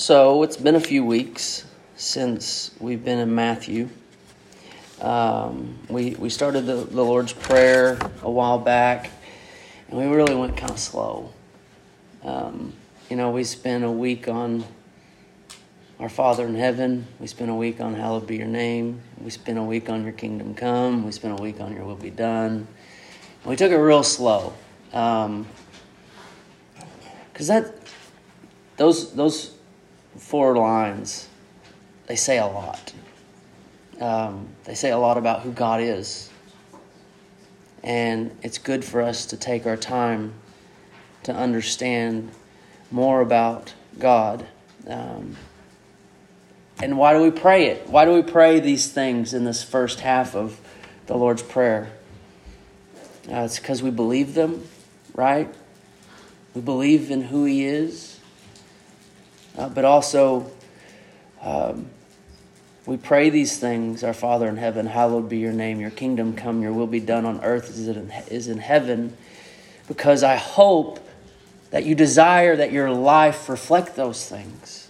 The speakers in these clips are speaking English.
So it's been a few weeks since we've been in Matthew. Um, we we started the, the Lord's Prayer a while back, and we really went kind of slow. Um, you know, we spent a week on our Father in heaven. We spent a week on Hallowed be your name. We spent a week on Your kingdom come. We spent a week on Your will be done. We took it real slow. Um, because that those those four lines they say a lot. Um, they say a lot about who god is. And it's good for us to take our time to understand more about god. Um, and why do we pray it? Why do we pray these things in this first half of the lord's prayer? Uh, it's because we believe them right? We believe in who He is, uh, but also um, we pray these things Our Father in heaven, hallowed be your name, your kingdom come, your will be done on earth as it is in heaven, because I hope that you desire that your life reflect those things.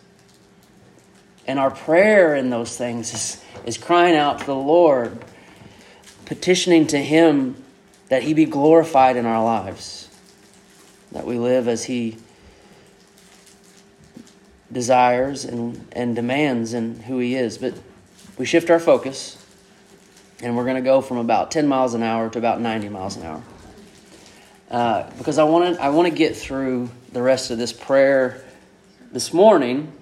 And our prayer in those things is, is crying out to the Lord, petitioning to Him that He be glorified in our lives that we live as He desires and, and demands and who He is. But we shift our focus, and we're going to go from about 10 miles an hour to about 90 miles an hour. Uh, because I want to I want to get through the rest of this prayer this morning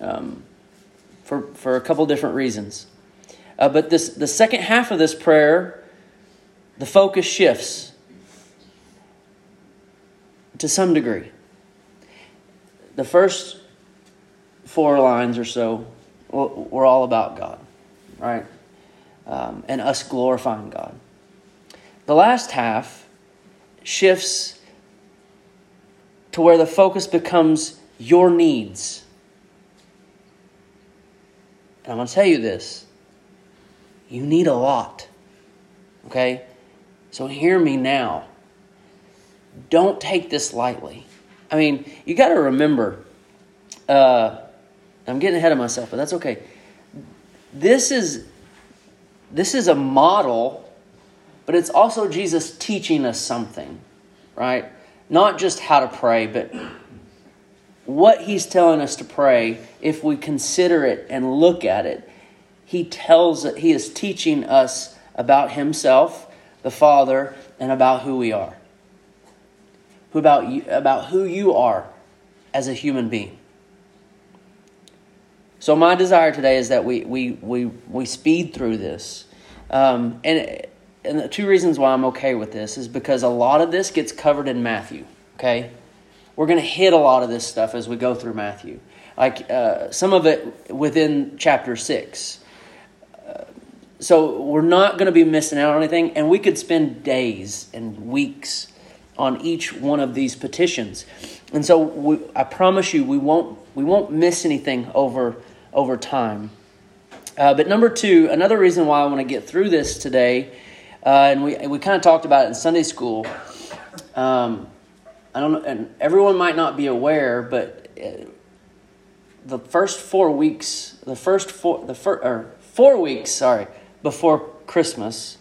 um, for for a couple different reasons. Uh, but this the second half of this prayer, the focus shifts to some degree. The first four lines or so we're all about God, right? Um, and us glorifying God. The last half shifts to where the focus becomes your needs. And I'm going to tell you this you need a lot. Okay? So hear me now don't take this lightly. I mean, you got to remember, uh, I'm getting ahead of myself, but that's okay. This is this is a model, but it's also Jesus teaching us something, right? Not just how to pray, but what he's telling us to pray if we consider it and look at it. He tells he is teaching us about himself, the Father, and about who we are who about you, about who you are as a human being. So my desire today is that we we we we speed through this, um, and and the two reasons why I'm okay with this is because a lot of this gets covered in Matthew. Okay, we're to hit a lot of this stuff as we go through Matthew, like uh, some of it within chapter six. Uh, so we're not going to be missing out on anything, and we could spend days and weeks on each one of these petitions. And so we, I promise you we won't we won't miss anything over over time. Uh, but number two, another reason why I want to get through this today, uh, and we we kind of talked about it in Sunday school. Um, I don't know, and everyone might not be aware, but uh, the first four weeks, the first four, the first or four weeks, sorry, before Christmas,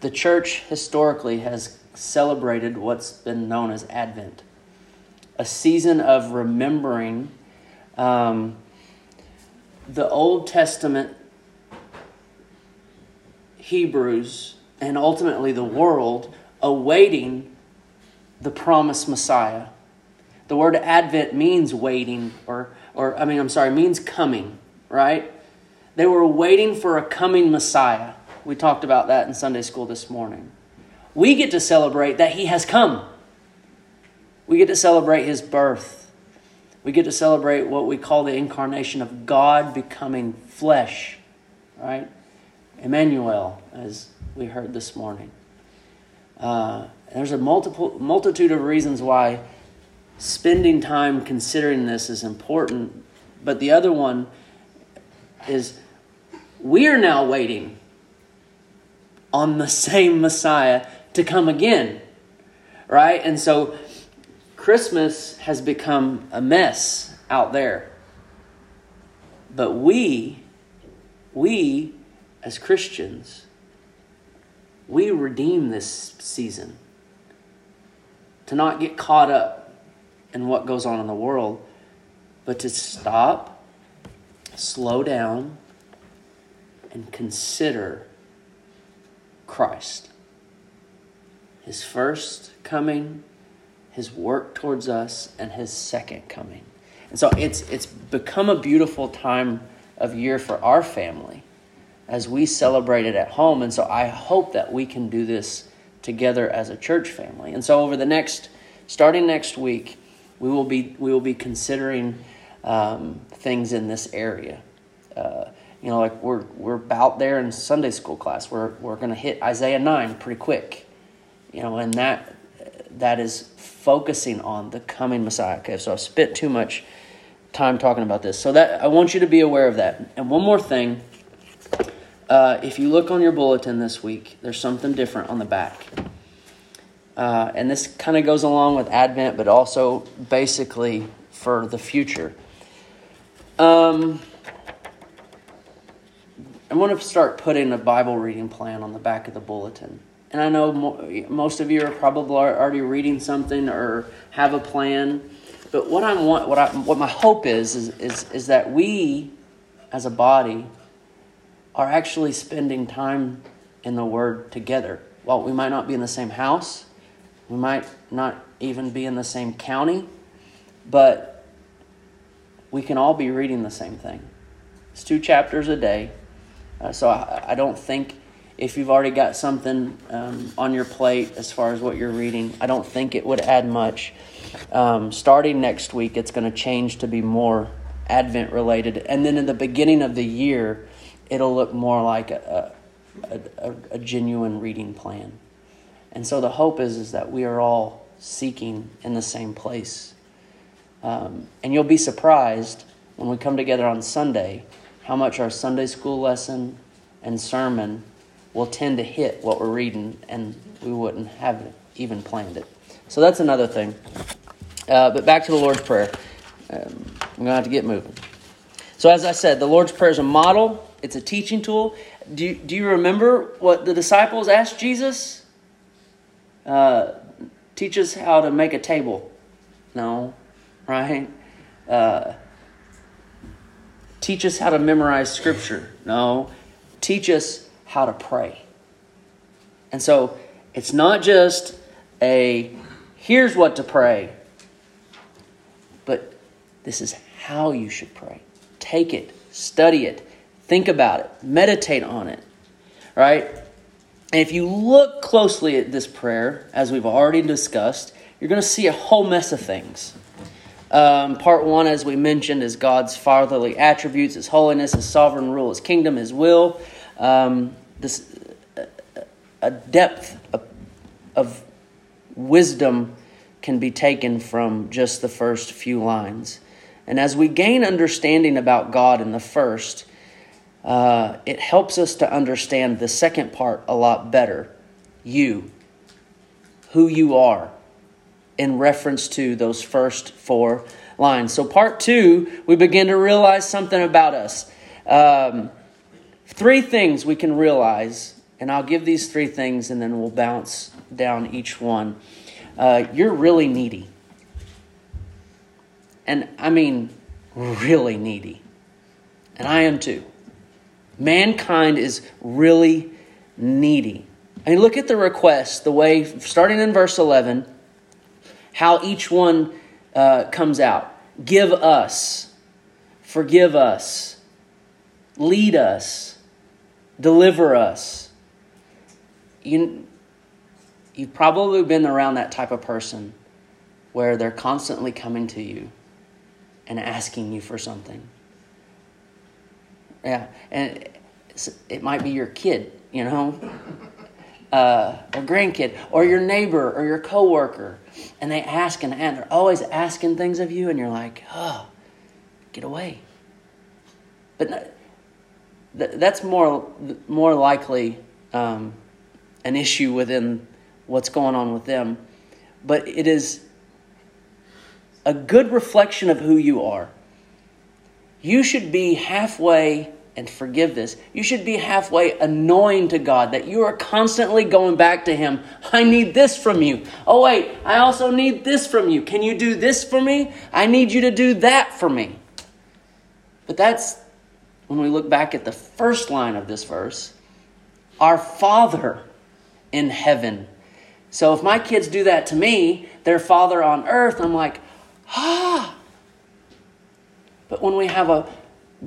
the church historically has celebrated what's been known as Advent, a season of remembering um, the Old Testament Hebrews and ultimately the world awaiting the promised Messiah. The word Advent means waiting, or, or I mean, I'm sorry, means coming, right? They were waiting for a coming Messiah. We talked about that in Sunday school this morning we get to celebrate that He has come. We get to celebrate His birth. We get to celebrate what we call the incarnation of God becoming flesh, right? Emmanuel, as we heard this morning. Uh, there's a multiple multitude of reasons why spending time considering this is important, but the other one is we are now waiting on the same Messiah to come again. Right? And so Christmas has become a mess out there. But we, we as Christians, we redeem this season to not get caught up in what goes on in the world, but to stop, slow down, and consider Christ. His first coming, his work towards us, and his second coming. And so it's it's become a beautiful time of year for our family as we celebrate it at home. And so I hope that we can do this together as a church family. And so over the next, starting next week, we will be we will be considering um, things in this area. Uh, you know, like we're we're about there in Sunday school class. We're we're going to hit Isaiah nine pretty quick. You know, and that that is focusing on the coming Messiah. Okay, so I've spent too much time talking about this. So that I want you to be aware of that. And one more thing uh, if you look on your bulletin this week, there's something different on the back. Uh, and this kind of goes along with Advent, but also basically for the future. Um, I'm going to start putting a Bible reading plan on the back of the bulletin. And I know mo- most of you are probably already reading something or have a plan. But what I want, what I, what my hope is, is, is, is that we, as a body, are actually spending time in the Word together. While we might not be in the same house, we might not even be in the same county, but we can all be reading the same thing. It's two chapters a day. Uh, so I, I, don't think if you've already got something um, on your plate as far as what you're reading, I don't think it would add much. Um, starting next week, it's going to change to be more Advent related. And then in the beginning of the year, it'll look more like a, a, a, a genuine reading plan. And so the hope is, is that we are all seeking in the same place. Um, and you'll be surprised when we come together on Sunday how much our Sunday school lesson and sermon will tend to hit what we're reading, and we wouldn't have even planned it. So that's another thing. Uh, but back to the Lord's Prayer. Um, I'm going to have to get moving. So, as I said, the Lord's Prayer is a model it's a teaching tool. Do you, do you remember what the disciples asked Jesus? Uh, teach us how to make a table. No, right? Uh, teach us how to memorize scripture. No, teach us how to pray. And so it's not just a here's what to pray, but this is how you should pray. Take it, study it, Think about it, meditate on it, right? And if you look closely at this prayer, as we've already discussed, you're going to see a whole mess of things. Um, part one, as we mentioned, is God's fatherly attributes, His holiness, His sovereign rule, His kingdom, His will. Um, this a depth of, of wisdom can be taken from just the first few lines. And as we gain understanding about God in the first, uh, it helps us to understand the second part a lot better. You, who you are, in reference to those first four lines. So, part two, we begin to realize something about us. Um, three things we can realize, and I'll give these three things and then we'll bounce down each one. Uh, you're really needy. And I mean, really needy. And I am too. Mankind is really needy. I mean, look at the request, the way, starting in verse 11, how each one uh, comes out. Give us, forgive us, lead us, deliver us. You, you've probably been around that type of person where they're constantly coming to you and asking you for something. Yeah, and it might be your kid, you know, uh, or grandkid, or your neighbor, or your coworker, and they ask and, and they're always asking things of you, and you're like, oh, get away. But that's more more likely um, an issue within what's going on with them, but it is a good reflection of who you are you should be halfway and forgive this. You should be halfway annoying to God that you are constantly going back to Him. I need this from you. Oh, wait, I also need this from you. Can you do this for me? I need you to do that for me. But that's when we look back at the first line of this verse Our Father in heaven. So if my kids do that to me, their Father on earth, I'm like, ah. But when we have a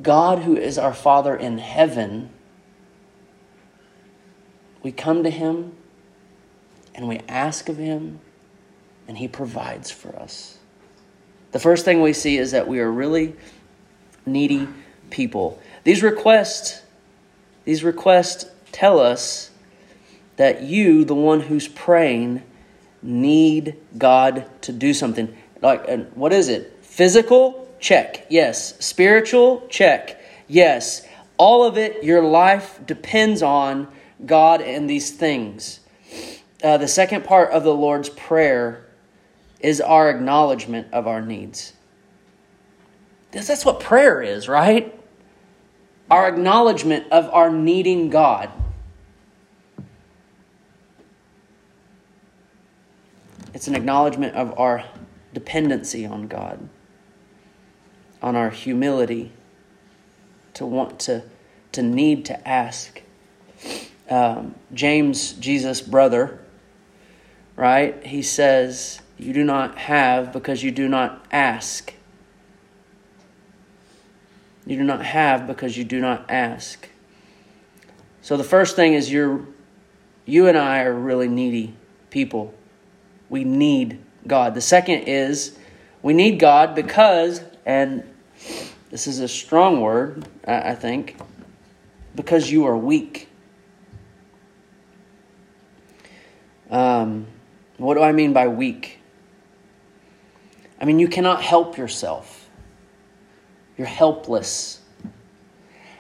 God who is our Father in heaven, we come to Him and we ask of Him, and He provides for us. The first thing we see is that we are really needy people. These requests, these requests tell us that you, the one who's praying, need God to do something. Like, and what is it? Physical? Check. Yes. Spiritual? Check. Yes. All of it, your life depends on God and these things. Uh, the second part of the Lord's Prayer is our acknowledgement of our needs. That's what prayer is, right? Our acknowledgement of our needing God. It's an acknowledgement of our dependency on God, on our humility to want to, to need to ask. Um, James, Jesus' brother, right? He says, You do not have because you do not ask. You do not have because you do not ask. So the first thing is you're you and I are really needy people. We need God. The second is we need God because, and this is a strong word, I think, because you are weak. Um, what do I mean by weak? I mean, you cannot help yourself. You're helpless.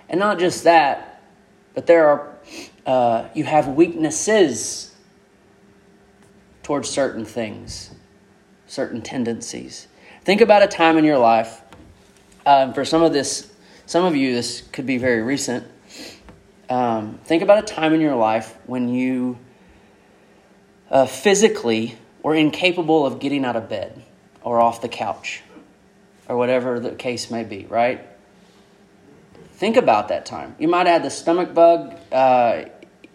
And not just that, but there are, uh, you have weaknesses towards certain things, certain tendencies. Think about a time in your life. Um, for some of this, some of you, this could be very recent. Um, think about a time in your life when you uh, physically were incapable of getting out of bed or off the couch or whatever the case may be, right? Think about that time. You might have the stomach bug, uh,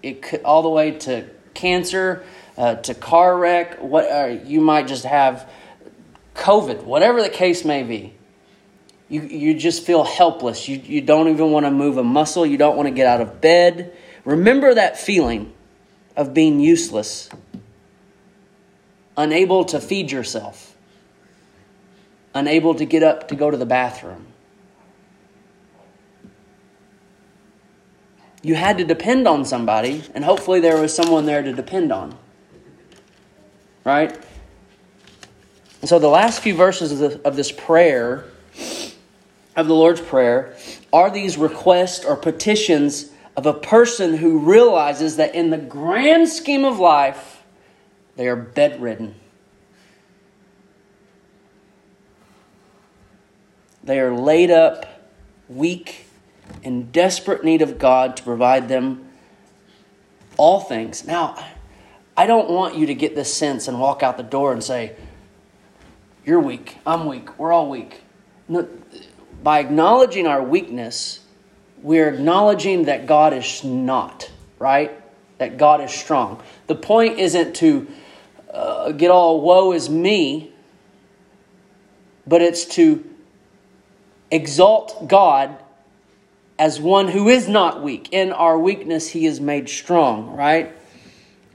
it could, all the way to cancer, uh, to car wreck. What uh, you might just have COVID, whatever the case may be. You, you just feel helpless. You, you don't even want to move a muscle. You don't want to get out of bed. Remember that feeling of being useless, unable to feed yourself, unable to get up to go to the bathroom. You had to depend on somebody, and hopefully there was someone there to depend on right? And so the last few verses of, the, of this prayer, of the Lord's Prayer, are these requests or petitions of a person who realizes that in the grand scheme of life, they are bedridden. They are laid up, weak, in desperate need of God to provide them all things. Now, I don't want you to get this sense and walk out the door and say, You're weak, I'm weak, we're all weak. No, by acknowledging our weakness, we're acknowledging that God is not, right? That God is strong. The point isn't to uh, get all woe is me, but it's to exalt God as one who is not weak. In our weakness, he is made strong, right?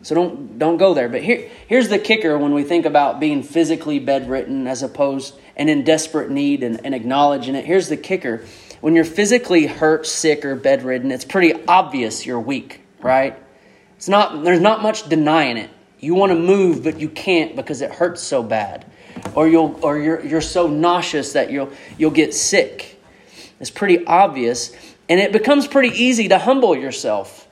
So don't don't go there. But here here's the kicker when we think about being physically bedridden as opposed and in desperate need and, and acknowledging it. Here's the kicker. When you're physically hurt, sick, or bedridden, it's pretty obvious you're weak, right? It's not there's not much denying it. You want to move, but you can't because it hurts so bad. Or you'll or you're you're so nauseous that you'll you'll get sick. It's pretty obvious. And it becomes pretty easy to humble yourself.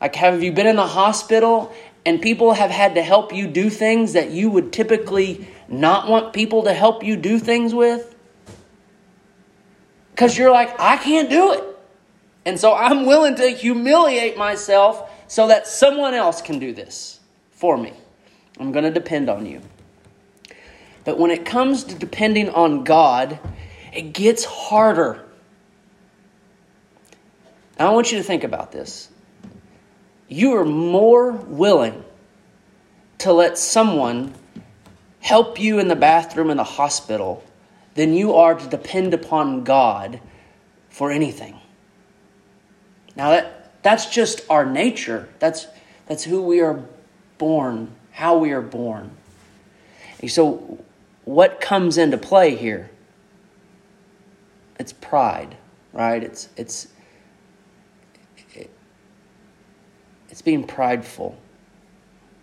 Like, have you been in the hospital and people have had to help you do things that you would typically not want people to help you do things with? Because you're like, I can't do it. And so I'm willing to humiliate myself so that someone else can do this for me. I'm going to depend on you. But when it comes to depending on God, it gets harder. Now, I want you to think about this. You are more willing to let someone help you in the bathroom in the hospital than you are to depend upon God for anything. Now that that's just our nature. That's that's who we are born, how we are born. And so what comes into play here? It's pride, right? It's it's it's being prideful.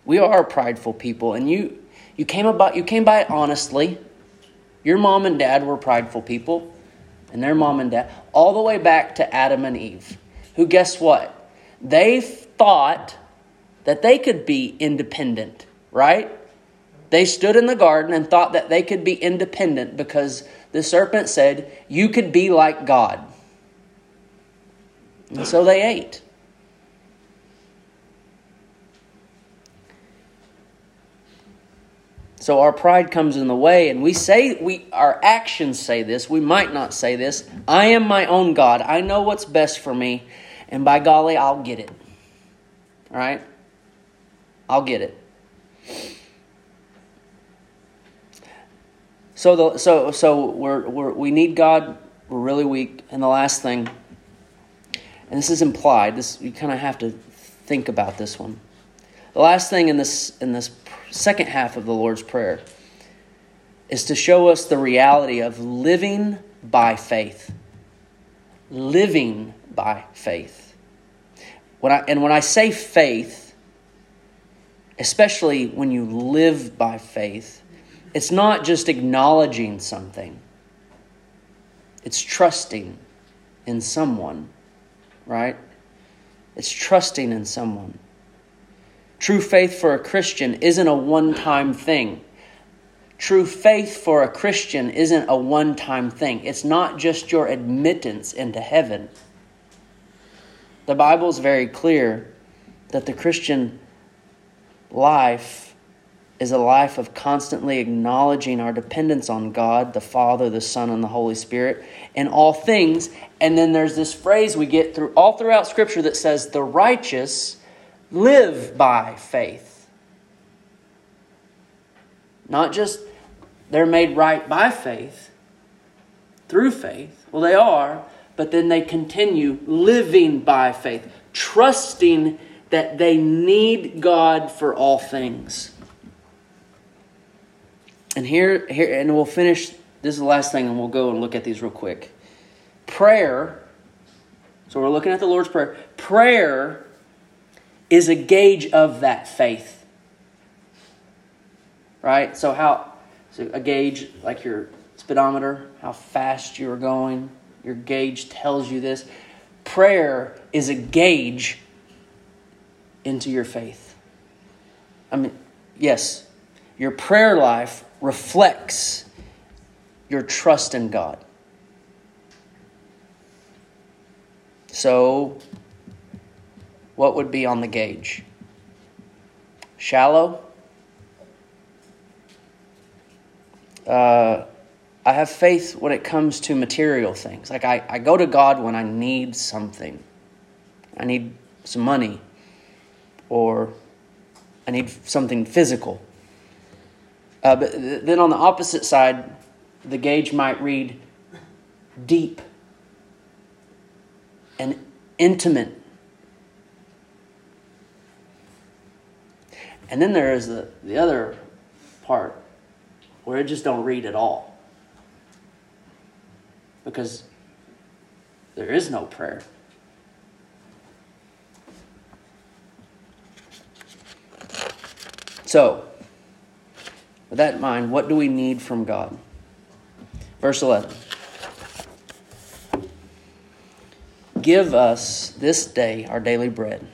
We are prideful people and you you came about you came by it honestly. Your mom and dad were prideful people and their mom and dad all the way back to Adam and Eve who, guess what? They thought that they could be independent, right? They stood in the garden and thought that they could be independent because the serpent said, You could be like God. And so they ate. So our pride comes in the way, and we say we our actions say this. We might not say this. I am my own God. I know what's best for me, and by golly, I'll get it. All right? I'll get it. So the so so we're, we're we need God. We're really weak. And the last thing, and this is implied. This you kind of have to think about this one. The last thing in this in this second half of the Lord's prayer is to show us the reality of living by faith. Living by faith. When I, and when I say faith, especially when you live by faith, it's not just acknowledging something, it's trusting in someone, right? It's trusting in someone. True faith for a Christian isn't a one time thing. True faith for a Christian isn't a one time thing. It's not just your admittance into heaven. The Bible is very clear that the Christian life is a life of constantly acknowledging our dependence on God, the Father, the Son, and the Holy Spirit in all things. And then there's this phrase we get through all throughout Scripture that says, the righteous live by faith. Not just they're made right by faith, through faith. Well, they are, but then they continue living by faith, trusting that they need God for all things. And here, here, and we'll finish. This is the last thing, and we'll go and look at these real quick. Prayer. So we're looking at the Lord's Prayer. Prayer is a gauge of that faith. Right? So how so a gauge like your speedometer, how fast you're going, your gauge tells you this. Prayer is a gauge into your faith. I mean, yes, your prayer life reflects your trust in God. So, what would be on the gauge? Shallow? Uh, I have faith when it comes to material things. Like I, I go to God when I need something. I need some money or I need something physical. Uh, but then on the opposite side, the gauge might read deep and intimate And then there is the, the other part where it just don't read at all. Because there is no prayer. So, with that in mind, what do we need from God? Verse 11. Give us this day our daily bread.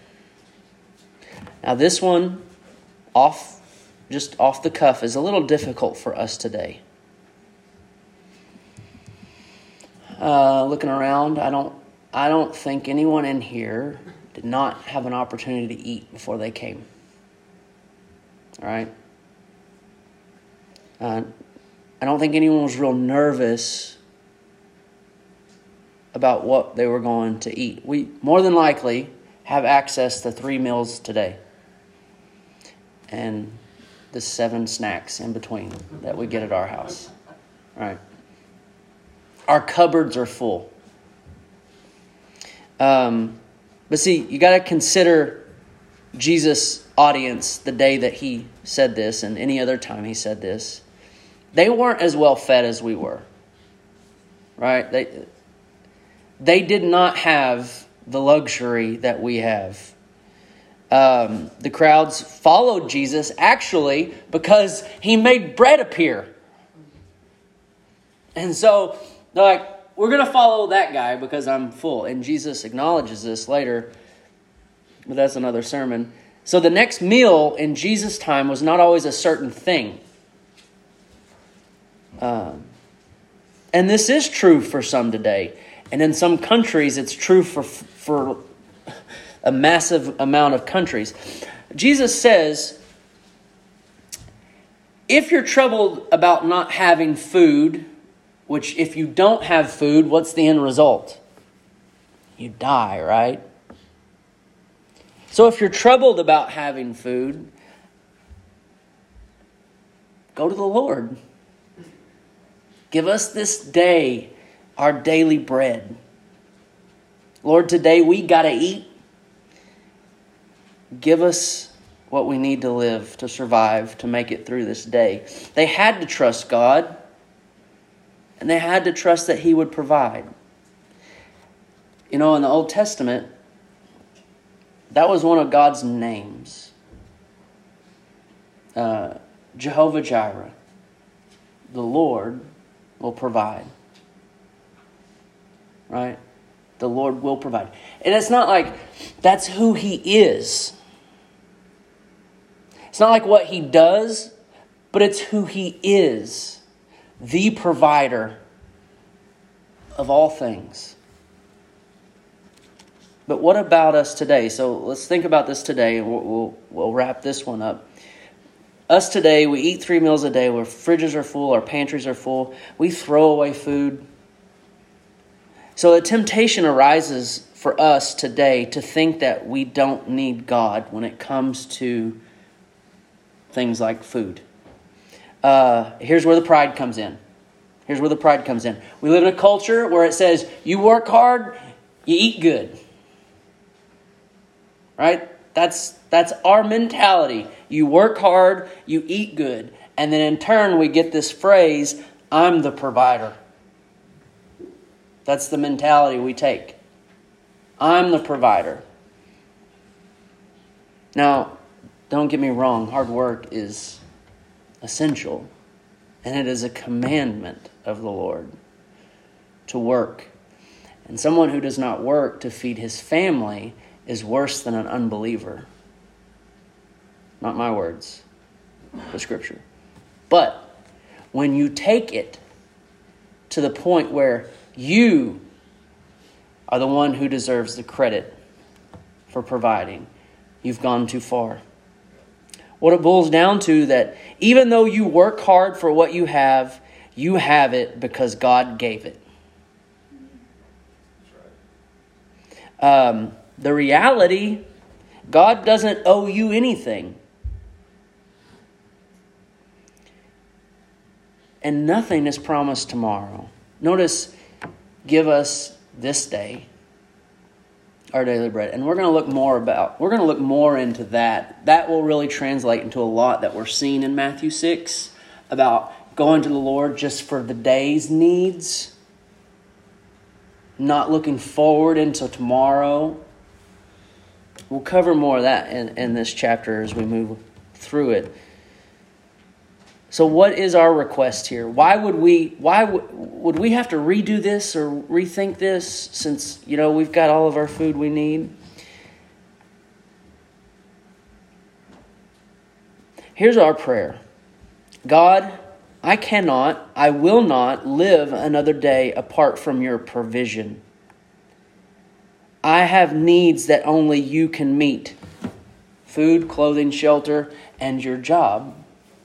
Now, this one off just off the cuff is a little difficult for us today. uh, looking around, I don't, I don't think anyone in here did not have an opportunity to eat before they came. All right? Uh, I don't think anyone was real nervous about what they were going to eat. We more than likely have access to three meals today and the seven snacks in between that we get at our house. All right. Our cupboards are full. Um, but see, you got to consider Jesus' audience the day that he said this and any other time he said this. They weren't as well fed as we were. Right? They they did not have the luxury that we have. Um, the crowds followed Jesus actually because he made bread appear. And so they're like, we're going to follow that guy because I'm full. And Jesus acknowledges this later, but that's another sermon. So the next meal in Jesus' time was not always a certain thing. Um, and this is true for some today. And in some countries, it's true for, for a massive amount of countries. Jesus says, if you're troubled about not having food, which if you don't have food, what's the end result? You die, right? So if you're troubled about having food, go to the Lord. Give us this day our daily bread. Lord, today we got to eat. Give us what we need to live, to survive, to make it through this day. They had to trust God, and they had to trust that He would provide. You know, in the Old Testament, that was one of God's names uh, Jehovah Jireh. The Lord will provide right? The Lord will provide. And it's not like that's who He is. It's not like what He does, but it's who He is the provider of all things. But what about us today? So let's think about this today, and we'll, we'll, we'll wrap this one up. Us today, we eat three meals a day. Our fridges are full, our pantries are full. We throw away food. So the temptation arises for us today to think that we don't need God when it comes to things like food. Uh, here's where the pride comes in. Here's where the pride comes in. We live in a culture where it says, you work hard, you eat good. Right? That's, that's our mentality. You work hard, you eat good. And then in turn, we get this phrase, I'm the provider. That's the mentality we take. I'm the provider. Now, don't get me wrong, hard work is essential, and it is a commandment of the Lord to work. And someone who does not work to feed his family is worse than an unbeliever. Not my words, the scripture. But when you take it to the point where you are the one who deserves the credit for providing. You've gone too far. What it boils down to that even though you work hard for what you have, you have it because God gave it. Um, the reality, God doesn't owe you anything. And nothing is promised tomorrow. Notice give us this day our daily bread. And we're going to look more about, we're going to look more into that. That will really translate into a lot that we're seeing in Matthew 6 about going to the Lord just for the day's needs, not looking forward into tomorrow. We'll cover more of that in, in this chapter as we move through it. So what is our request here? Why would we why w- would we have to redo this or rethink this since you know we've got all of our food we need? Here's our prayer. God, I cannot, I will not live another day apart from your provision. I have needs that only you can meet food, clothing, shelter, and your job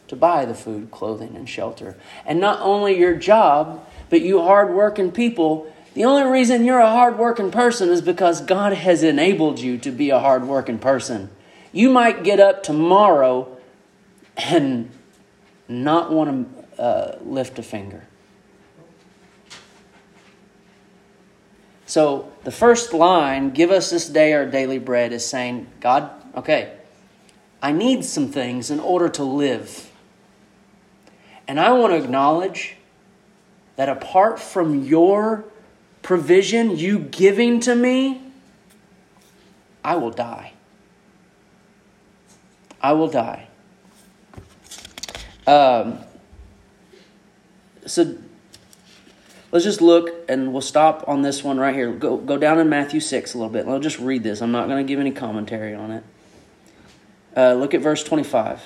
to buy the food, clothing, and shelter. And not only your job, but you hardworking people. The only reason you're a hardworking person is because God has enabled you to be a hardworking person. You might get up tomorrow and not want to uh, lift a finger. So the first line, give us this day our daily bread, is saying, God, okay, I need some things in order to live. And I want to acknowledge that apart from your provision, you giving to me, I will die. I will die. Um, so let's just look and we'll stop on this one right here. Go, go down in Matthew 6 a little bit. I'll just read this. I'm not going to give any commentary on it. Uh, look at verse 25.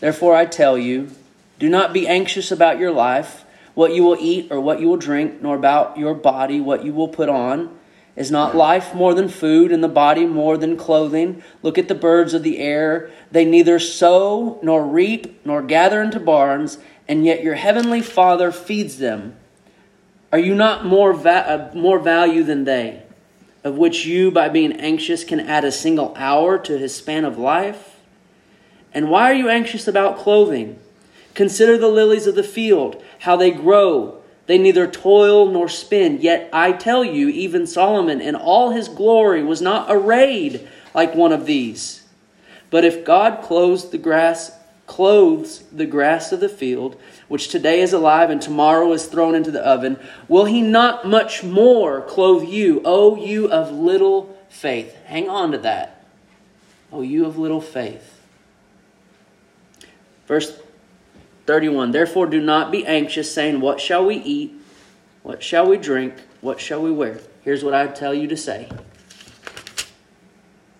Therefore, I tell you, do not be anxious about your life, what you will eat or what you will drink, nor about your body, what you will put on. Is not life more than food, and the body more than clothing? Look at the birds of the air. They neither sow, nor reap, nor gather into barns, and yet your heavenly Father feeds them. Are you not more, va- uh, more value than they, of which you, by being anxious, can add a single hour to his span of life? And why are you anxious about clothing? Consider the lilies of the field, how they grow. They neither toil nor spin. Yet I tell you, even Solomon in all his glory was not arrayed like one of these. But if God clothes the grass, clothes the grass of the field, which today is alive and tomorrow is thrown into the oven, will he not much more clothe you, O you of little faith? Hang on to that. O you of little faith. Verse 31 Therefore, do not be anxious, saying, What shall we eat? What shall we drink? What shall we wear? Here's what I tell you to say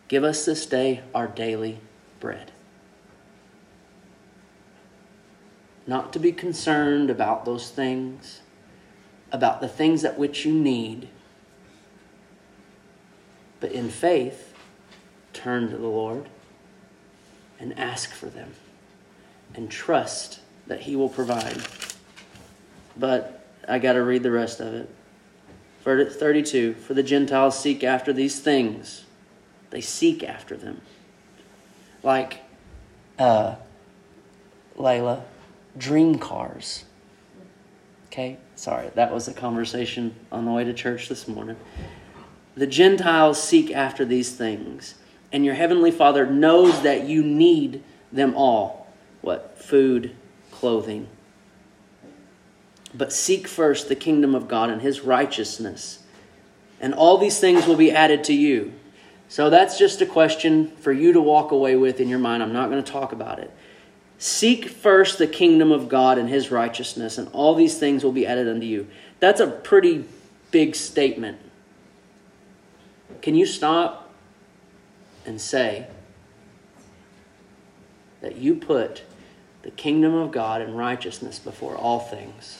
Give us this day our daily bread. Not to be concerned about those things, about the things that which you need, but in faith, turn to the Lord and ask for them and trust that He will provide. But I got to read the rest of it. Verse 32 For the Gentiles seek after these things, they seek after them. Like, uh, Layla, dream cars. Okay? Sorry, that was a conversation on the way to church this morning. The Gentiles seek after these things, and your heavenly Father knows that you need them all. What? Food, clothing. But seek first the kingdom of God and his righteousness, and all these things will be added to you. So that's just a question for you to walk away with in your mind. I'm not going to talk about it. Seek first the kingdom of God and his righteousness, and all these things will be added unto you. That's a pretty big statement. Can you stop and say that you put the kingdom of God and righteousness before all things.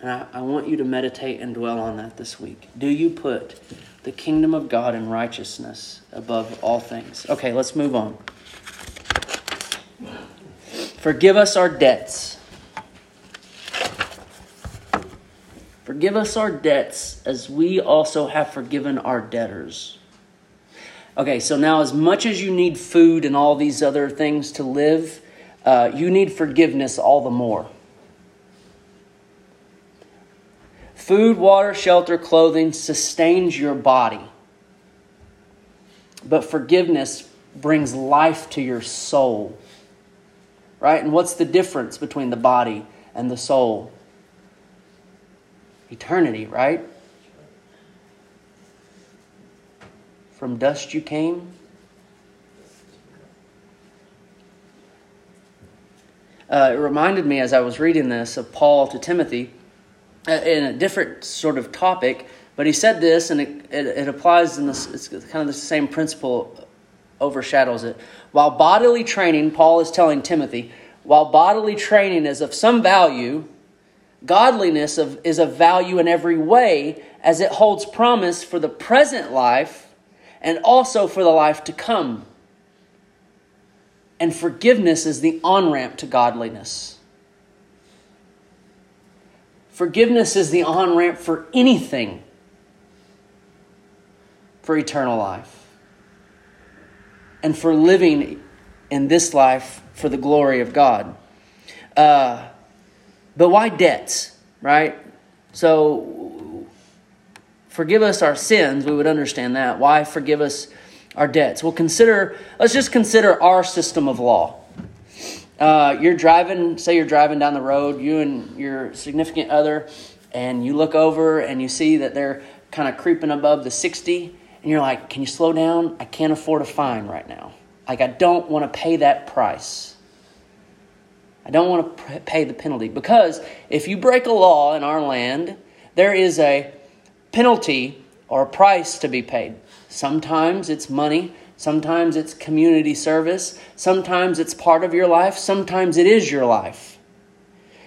And I, I, want you to meditate and dwell on that this week. Do you put the kingdom of God and righteousness above all things? Okay, let's move on. Forgive us our debts. Forgive us our debts as we also have forgiven our debtors. Okay, so now as much as you need food and all these other things to live, uh, you need forgiveness all the more. Food, water, shelter, clothing sustains your body. But forgiveness brings life to your soul. Right? And what's the difference between the body and the soul? Eternity, right? From dust you came. Uh, it reminded me as I was reading this of Paul to Timothy uh, in a different sort of topic, but he said this, and it, it, it applies in this, it's kind of the same principle overshadows it. While bodily training, Paul is telling Timothy, while bodily training is of some value, godliness of, is of value in every way as it holds promise for the present life and also for the life to come. And forgiveness is the on ramp to godliness. Forgiveness is the on ramp for anything for eternal life and for living in this life for the glory of God. Uh, but why debts, right? So, forgive us our sins, we would understand that. Why forgive us our debts? Well, consider, let's just consider our system of law. Uh, you're driving, say you're driving down the road, you and your significant other, and you look over and you see that they're kind of creeping above the 60, and you're like, Can you slow down? I can't afford a fine right now. Like, I don't want to pay that price. I don't want to pay the penalty because if you break a law in our land, there is a penalty or price to be paid. Sometimes it's money, sometimes it's community service, sometimes it's part of your life, sometimes it is your life.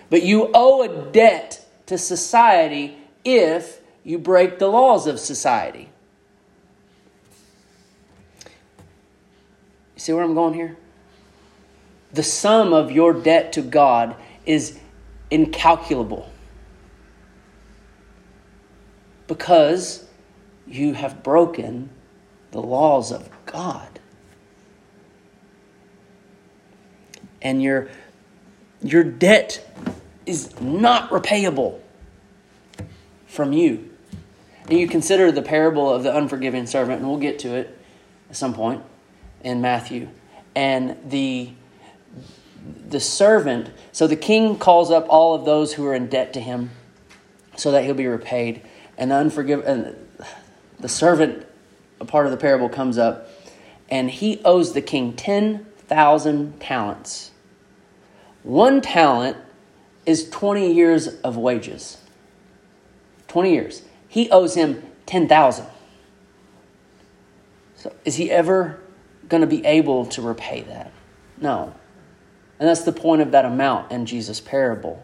But you owe a debt to society if you break the laws of society. See where I'm going here? The sum of your debt to God is incalculable because you have broken the laws of God. And your, your debt is not repayable from you. And you consider the parable of the unforgiving servant, and we'll get to it at some point in Matthew. And the the servant, so the king calls up all of those who are in debt to him so that he'll be repaid. And the unforgiven and the servant, a part of the parable comes up, and he owes the king 10,000 talents. One talent is 20 years of wages. 20 years. He owes him 10,000. So is he ever going to be able to repay that. No. And that's the point of that amount in Jesus' parable.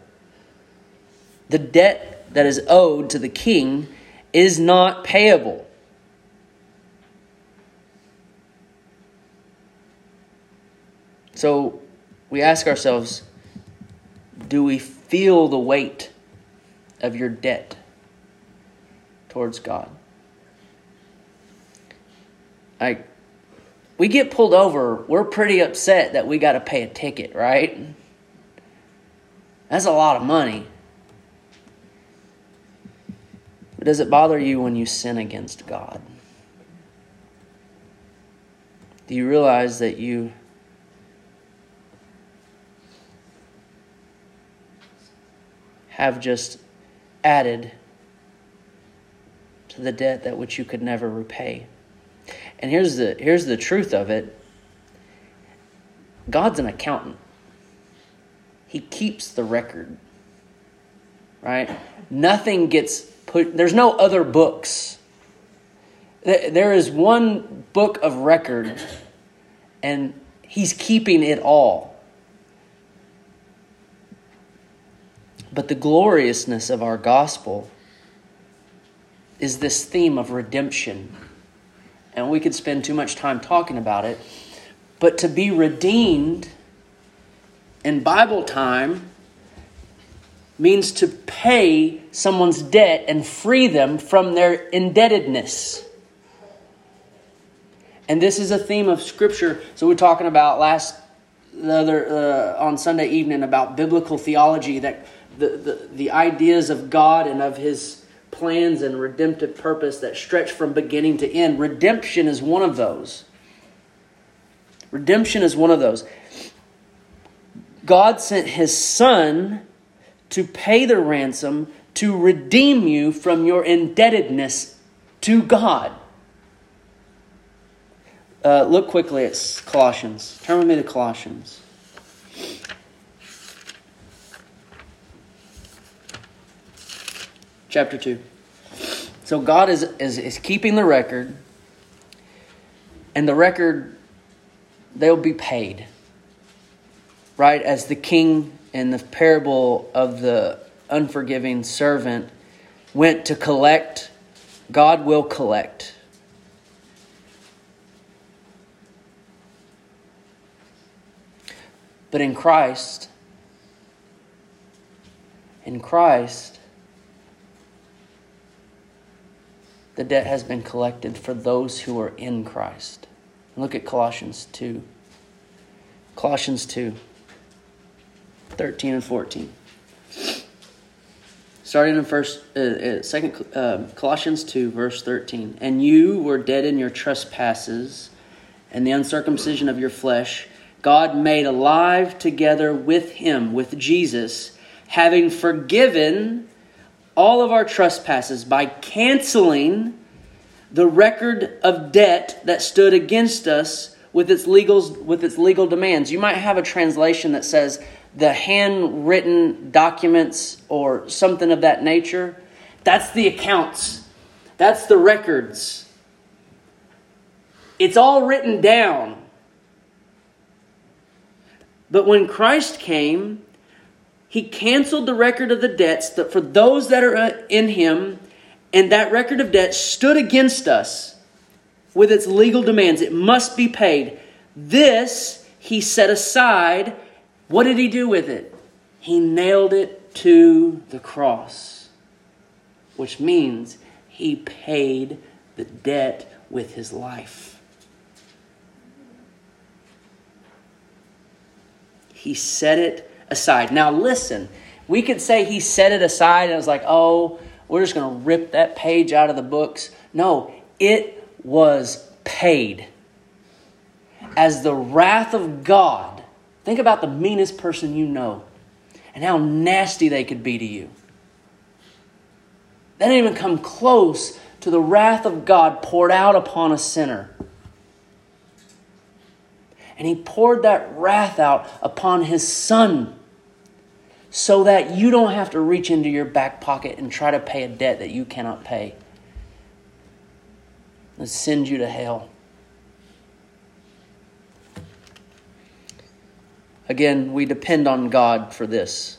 The debt that is owed to the king is not payable. So we ask ourselves do we feel the weight of your debt towards God? I we get pulled over, we're pretty upset that we got to pay a ticket, right? That's a lot of money. But does it bother you when you sin against God? Do you realize that you have just added to the debt that which you could never repay? And here's the here's the truth of it. God's an accountant. He keeps the record. Right? Nothing gets there's no other books. There is one book of record and he's keeping it all. But the gloriousness of our gospel is this theme of redemption and we could spend too much time talking about it. But to be redeemed in Bible time means to pay someone's debt and free them from their indebtedness. And this is a theme of Scripture. So we're talking about last the other uh, on Sunday evening about biblical theology that the, the the ideas of God and of His plans and redemptive purpose that stretch from beginning to end. Redemption is one of those. Redemption is one of those. God sent his son to pay the ransom to redeem you from your indebtedness to God. Uh, look quickly at Colossians. Turn with me to Colossians. chapter 2. So God is, is, is keeping the record, and the record, they'll be paid. right? As the king in the parable of the unforgiving servant went to collect, God will collect. But in Christ, in Christ, the debt has been collected for those who are in Christ. Look at Colossians 2. Colossians 2, 13 and 14. Starting in first, uh, uh, second uh, Colossians 2, verse 13. And you were dead in your trespasses and the uncircumcision of your flesh God made alive together with him, with Jesus, having forgiven all of our trespasses by canceling the record of debt that stood against us with its legal with its legal demands. You might have a translation that says the handwritten documents or something of that nature. That's the accounts. That's the records. It's all written down. But when Christ came, he canceled the record of the debts that for those that are uh, in him, and that record of debt stood against us with its legal demands. It must be paid. This he set aside. What did he do with it? He nailed it to the cross, which means he paid the debt with his life. He set it aside. Now, listen, we could say he set it aside and it was like, oh, we're just going to rip that page out of the books. No, it was paid. As the wrath of God, think about the meanest person you know and how nasty they could be to you. They didn't even come close to the wrath of God poured out upon a sinner and he poured that wrath out upon his son so that you don't have to reach into your back pocket and try to pay a debt that you cannot pay. Let's send you to hell. Again, we depend on God for this.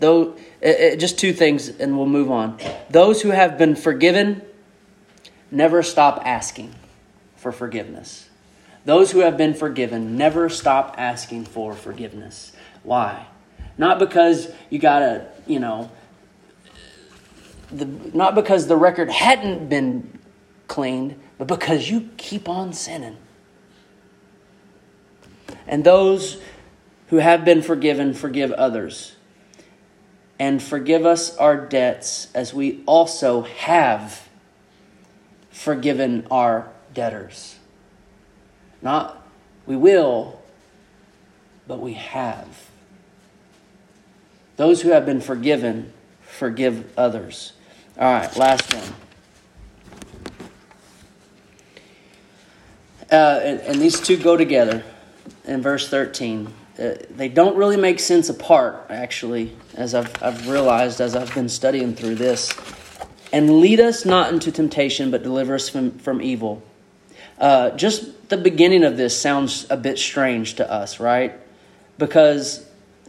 Though, it, it, just two things, and we'll move on. Those who have been forgiven never stop asking for forgiveness. Those who have been forgiven never stop asking for forgiveness. Why? Not because you got to, you know, the, not because the record hadn't been cleaned, but because you keep on sinning. And those who have been forgiven forgive others. And forgive us our debts as we also have forgiven our debtors. Not we will, but we have. Those who have been forgiven, forgive others. All right, last one. Uh, and, and, these two go together in verse 13. Uh, they don't really make sense apart, actually, as I've, I've realized as I've been studying through this. And lead us not into temptation, but deliver us from, from evil. Uh, just the beginning of this sounds a bit strange to us, right? Because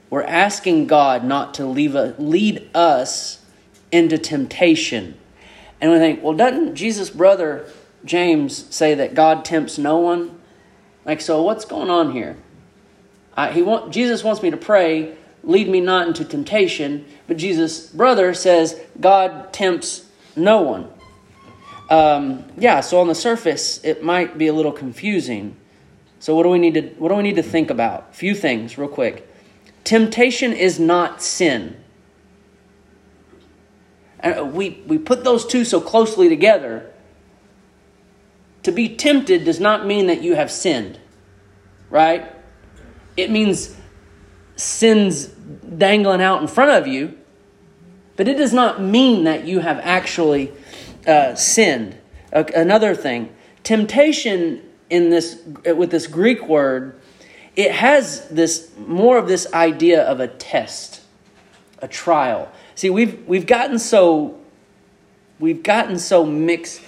we're asking God not to leave a, lead us into temptation. And we think, well, doesn't Jesus' brother James say that God tempts no one? Like, so what's going on here? I, he want, Jesus wants me to pray, lead me not into temptation, but Jesus' brother says God tempts no one. Um, yeah, so on the surface, it might be a little confusing. So what do we need to what do we need to think about? A few things, real quick. Temptation is not sin. And we we put those two so closely together. To be tempted does not mean that you have sinned, right? It means sins dangling out in front of you, but it does not mean that you have actually uh, sinned. Uh, another thing, temptation in this with this Greek word, it has this more of this idea of a test, a trial. See, we've we've gotten so we've gotten so mixed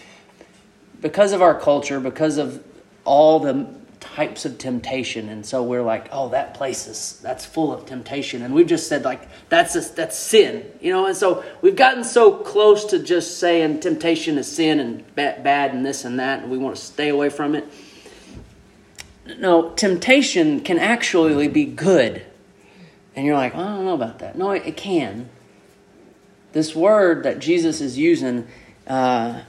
because of our culture, because of all the types of temptation. And so we're like oh that place is that's full of temptation. And we've just said like that's a, that's sin you know? And so we've gotten so close to just saying temptation is sin and bad, bad and this and that and we want to stay away from it. No temptation can actually be good. And you're like i don't know about that. No it, it can. This word that jesus is using uh,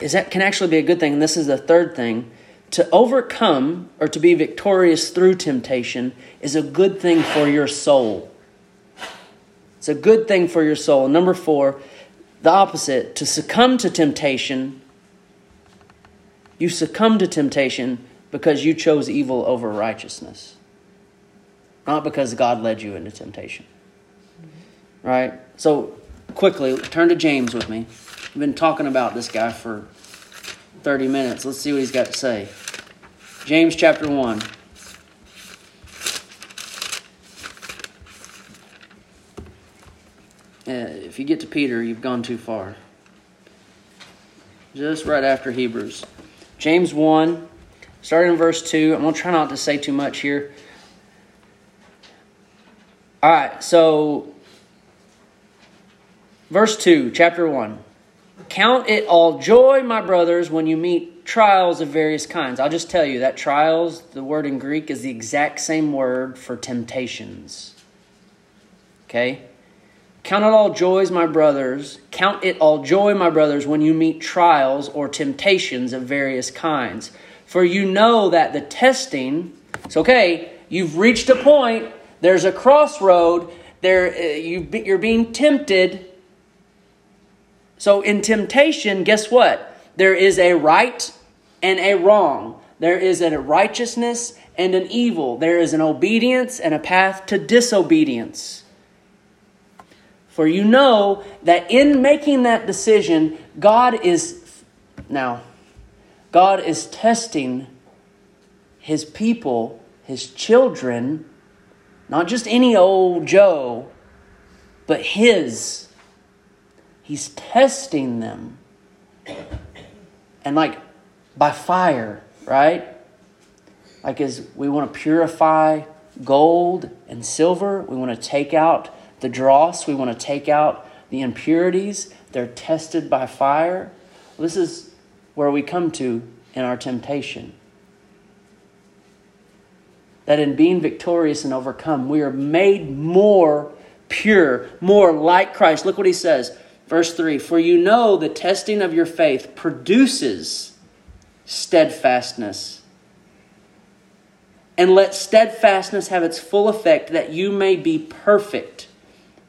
is that can actually be a good thing. And this is the third thing to overcome or to be victorious through temptation is a good thing for your soul. It's a good thing for your soul. Number four, the opposite, to succumb to temptation. You succumb to temptation because you chose evil over righteousness, not because God led you into temptation. Right? So, quickly, turn to James with me. I've been talking about this guy for 30 minutes. Let's see what he's got to say. James chapter 1. Uh, if you get to Peter, you've gone too far. Just right after Hebrews. James 1, starting in verse 2. I'm going to try not to say too much here. All right, so verse 2, chapter 1. Count it all joy, my brothers, when you meet trials of various kinds. I'll just tell you that trials, the word in Greek, is the exact same word for temptations. Okay? Count it all joys, my brothers. Count it all joy, my brothers, when you meet trials or temptations of various kinds. For you know that the testing, it's okay, you've reached a point, there's a crossroad, there, uh, you're being tempted so in temptation, guess what? There is a right and a wrong. There is a righteousness and an evil. There is an obedience and a path to disobedience. For you know that in making that decision, God is now, God is testing his people, his children, not just any old Joe, but his He's testing them. And like by fire, right? Like as we want to purify gold and silver, we want to take out the dross, we want to take out the impurities. They're tested by fire. This is where we come to in our temptation. That in being victorious and overcome, we are made more pure, more like Christ. Look what he says Verse 3 For you know the testing of your faith produces steadfastness. And let steadfastness have its full effect, that you may be perfect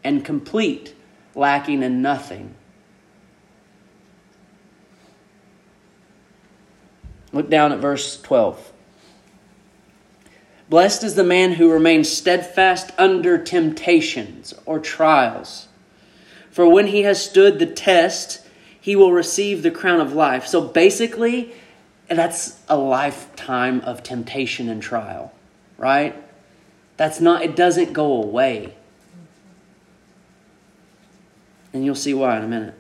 and complete, lacking in nothing. Look down at verse 12. Blessed is the man who remains steadfast under temptations or trials for when he has stood the test, he will receive the crown of life. So basically, that's a lifetime of temptation and trial, right? That's not, it doesn't go away. And you'll see why in a minute.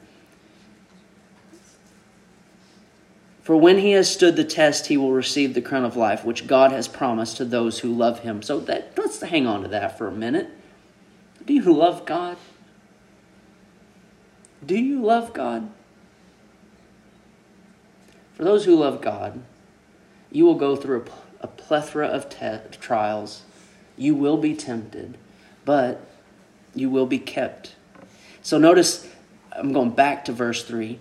For when he has stood the test, he will receive the crown of life, which God has promised to those who love him. So that, let's hang on to that for a minute. Do you love God? Do you love God? For those who love God, you will go through a, a plethora of te- trials. You will be tempted, but you will be kept. So notice, I'm going back to verse 3.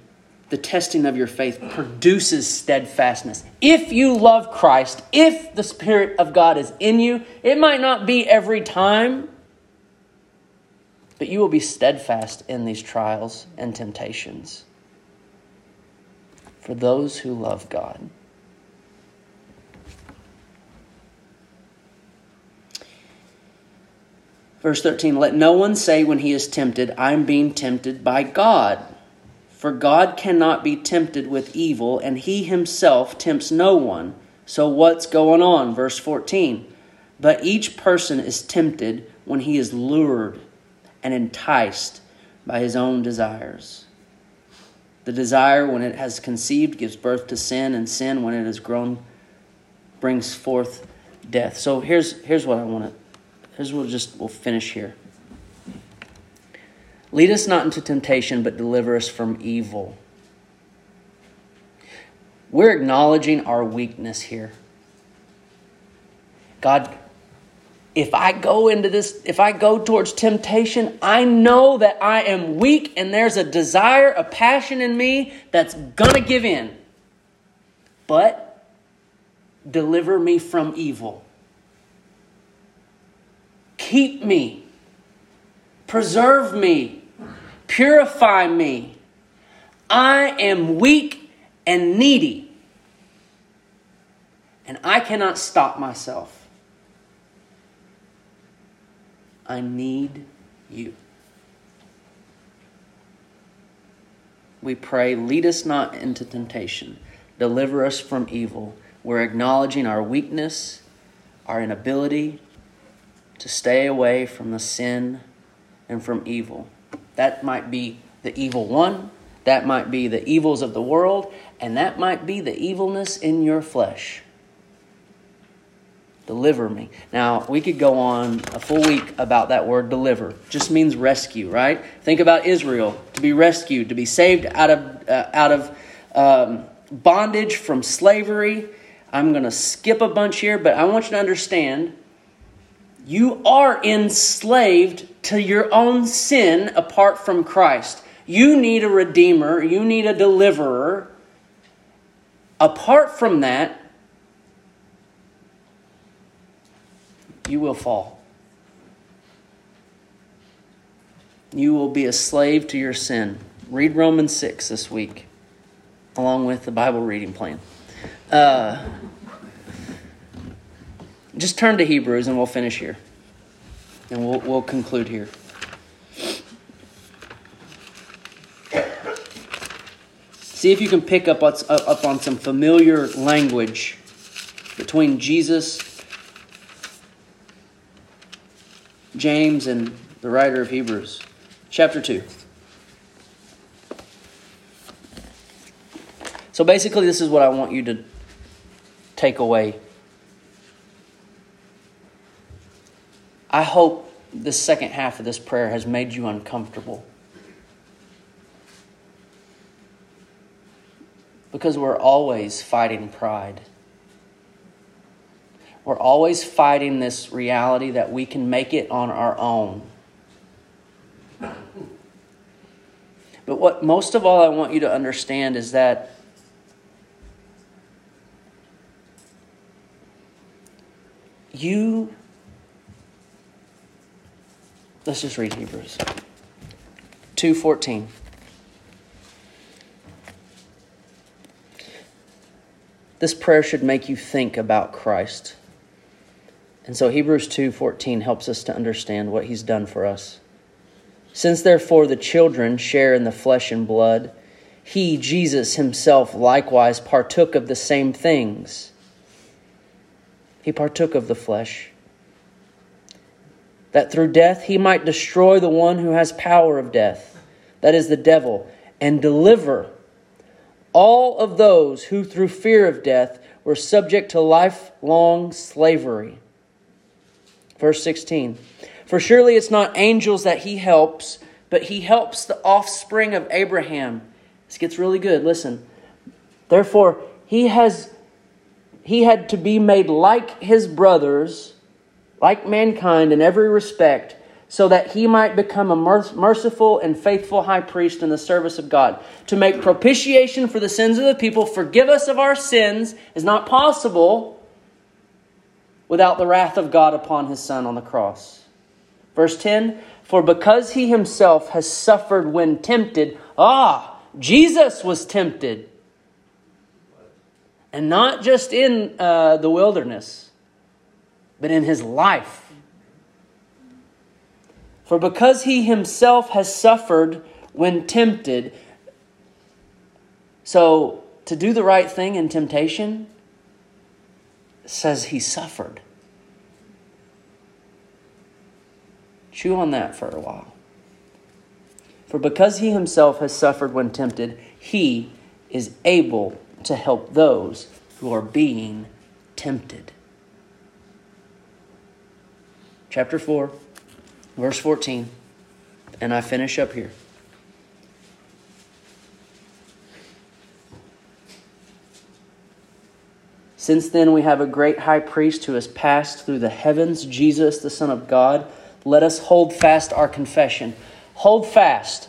The testing of your faith produces steadfastness. If you love Christ, if the Spirit of God is in you, it might not be every time, but you will be steadfast in these trials and temptations for those who love God. Verse 13 Let no one say when he is tempted, I'm being tempted by God. For God cannot be tempted with evil, and he himself tempts no one. So what's going on? Verse 14 But each person is tempted when he is lured and enticed by his own desires. The desire, when it has conceived, gives birth to sin, and sin, when it has grown brings forth death. So here's here's what I want to here's we'll just we'll finish here. Lead us not into temptation, but deliver us from evil. We're acknowledging our weakness here. God, if I go into this, if I go towards temptation, I know that I am weak and there's a desire, a passion in me that's going to give in. But deliver me from evil. Keep me. Preserve me. Purify me. I am weak and needy. And I cannot stop myself. I need you. We pray, lead us not into temptation, deliver us from evil. We're acknowledging our weakness, our inability to stay away from the sin and from evil. That might be the evil one, that might be the evils of the world, and that might be the evilness in your flesh. Deliver me. Now, we could go on a full week about that word deliver. Just means rescue, right? Think about Israel to be rescued, to be saved out of, uh, out of um, bondage from slavery. I'm going to skip a bunch here, but I want you to understand you are enslaved to your own sin apart from Christ. You need a redeemer, you need a deliverer. Apart from that, you will fall. You will be a slave to your sin. Read Romans 6 this week, along with the Bible reading plan. Uh, just turn to Hebrews and we'll finish here. And we'll, we'll conclude here. See if you can pick up, up on some familiar language between Jesus James and the writer of Hebrews. Chapter 2. So basically, this is what I want you to take away. I hope the second half of this prayer has made you uncomfortable. Because we're always fighting pride. We're always fighting this reality that we can make it on our own. But what most of all I want you to understand is that you let's just read Hebrews 2:14 This prayer should make you think about Christ. And so Hebrews 2:14 helps us to understand what he's done for us. Since therefore the children share in the flesh and blood, he Jesus himself likewise partook of the same things. He partook of the flesh, that through death he might destroy the one who has power of death, that is the devil, and deliver all of those who through fear of death were subject to lifelong slavery. Verse 16 For surely it's not angels that he helps, but he helps the offspring of Abraham. This gets really good. Listen. Therefore, he has he had to be made like his brothers, like mankind in every respect, so that he might become a merciful and faithful high priest in the service of God. To make propitiation for the sins of the people, forgive us of our sins, is not possible without the wrath of God upon his Son on the cross. Verse 10 For because he himself has suffered when tempted, ah, Jesus was tempted. And not just in uh, the wilderness, but in his life. For because he himself has suffered when tempted, so to do the right thing in temptation says he suffered. Chew on that for a while. For because he himself has suffered when tempted, he is able to help those who are being tempted. Chapter 4, verse 14. And I finish up here. Since then, we have a great high priest who has passed through the heavens, Jesus, the Son of God. Let us hold fast our confession. Hold fast.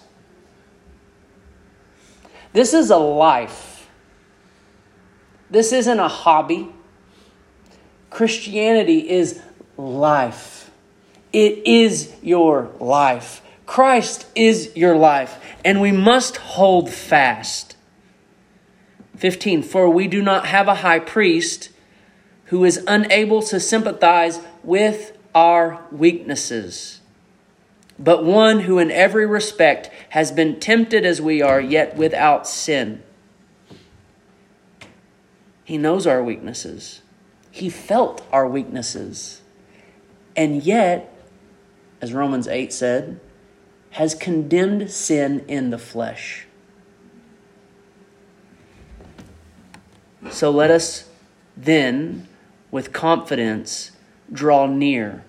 This is a life. This isn't a hobby. Christianity is life. It is your life. Christ is your life, and we must hold fast. 15 For we do not have a high priest who is unable to sympathize with our weaknesses, but one who in every respect has been tempted as we are, yet without sin. He knows our weaknesses. He felt our weaknesses. And yet, as Romans 8 said, has condemned sin in the flesh. So let us then, with confidence, draw near.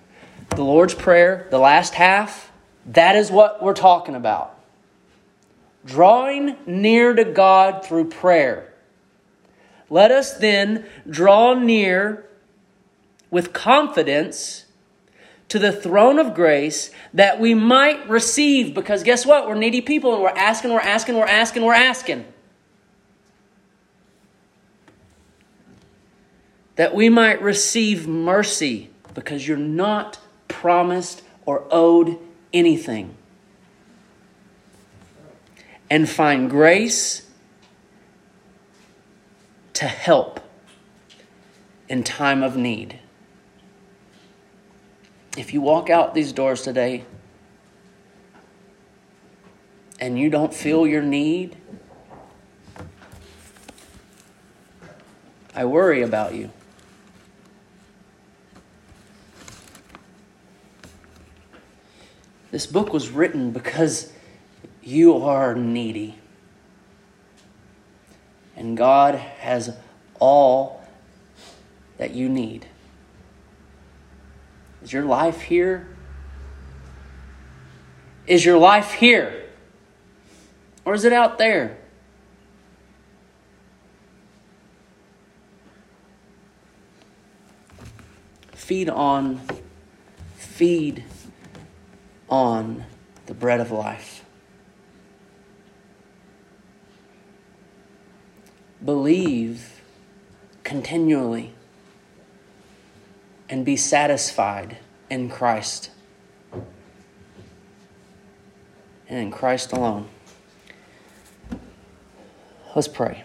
The Lord's Prayer, the last half, that is what we're talking about. Drawing near to God through prayer. Let us then draw near with confidence to the throne of grace that we might receive. Because guess what? We're needy people and we're asking, we're asking, we're asking, we're asking. That we might receive mercy because you're not promised or owed anything. And find grace to help in time of need. If you walk out these doors today and you don't feel your need, I worry about you. This book was written because you are needy. And God has all that you need. Is your life here? Is your life here? Or is it out there? Feed on, feed on the bread of life. Believe continually and be satisfied in Christ and in Christ alone. Let's pray.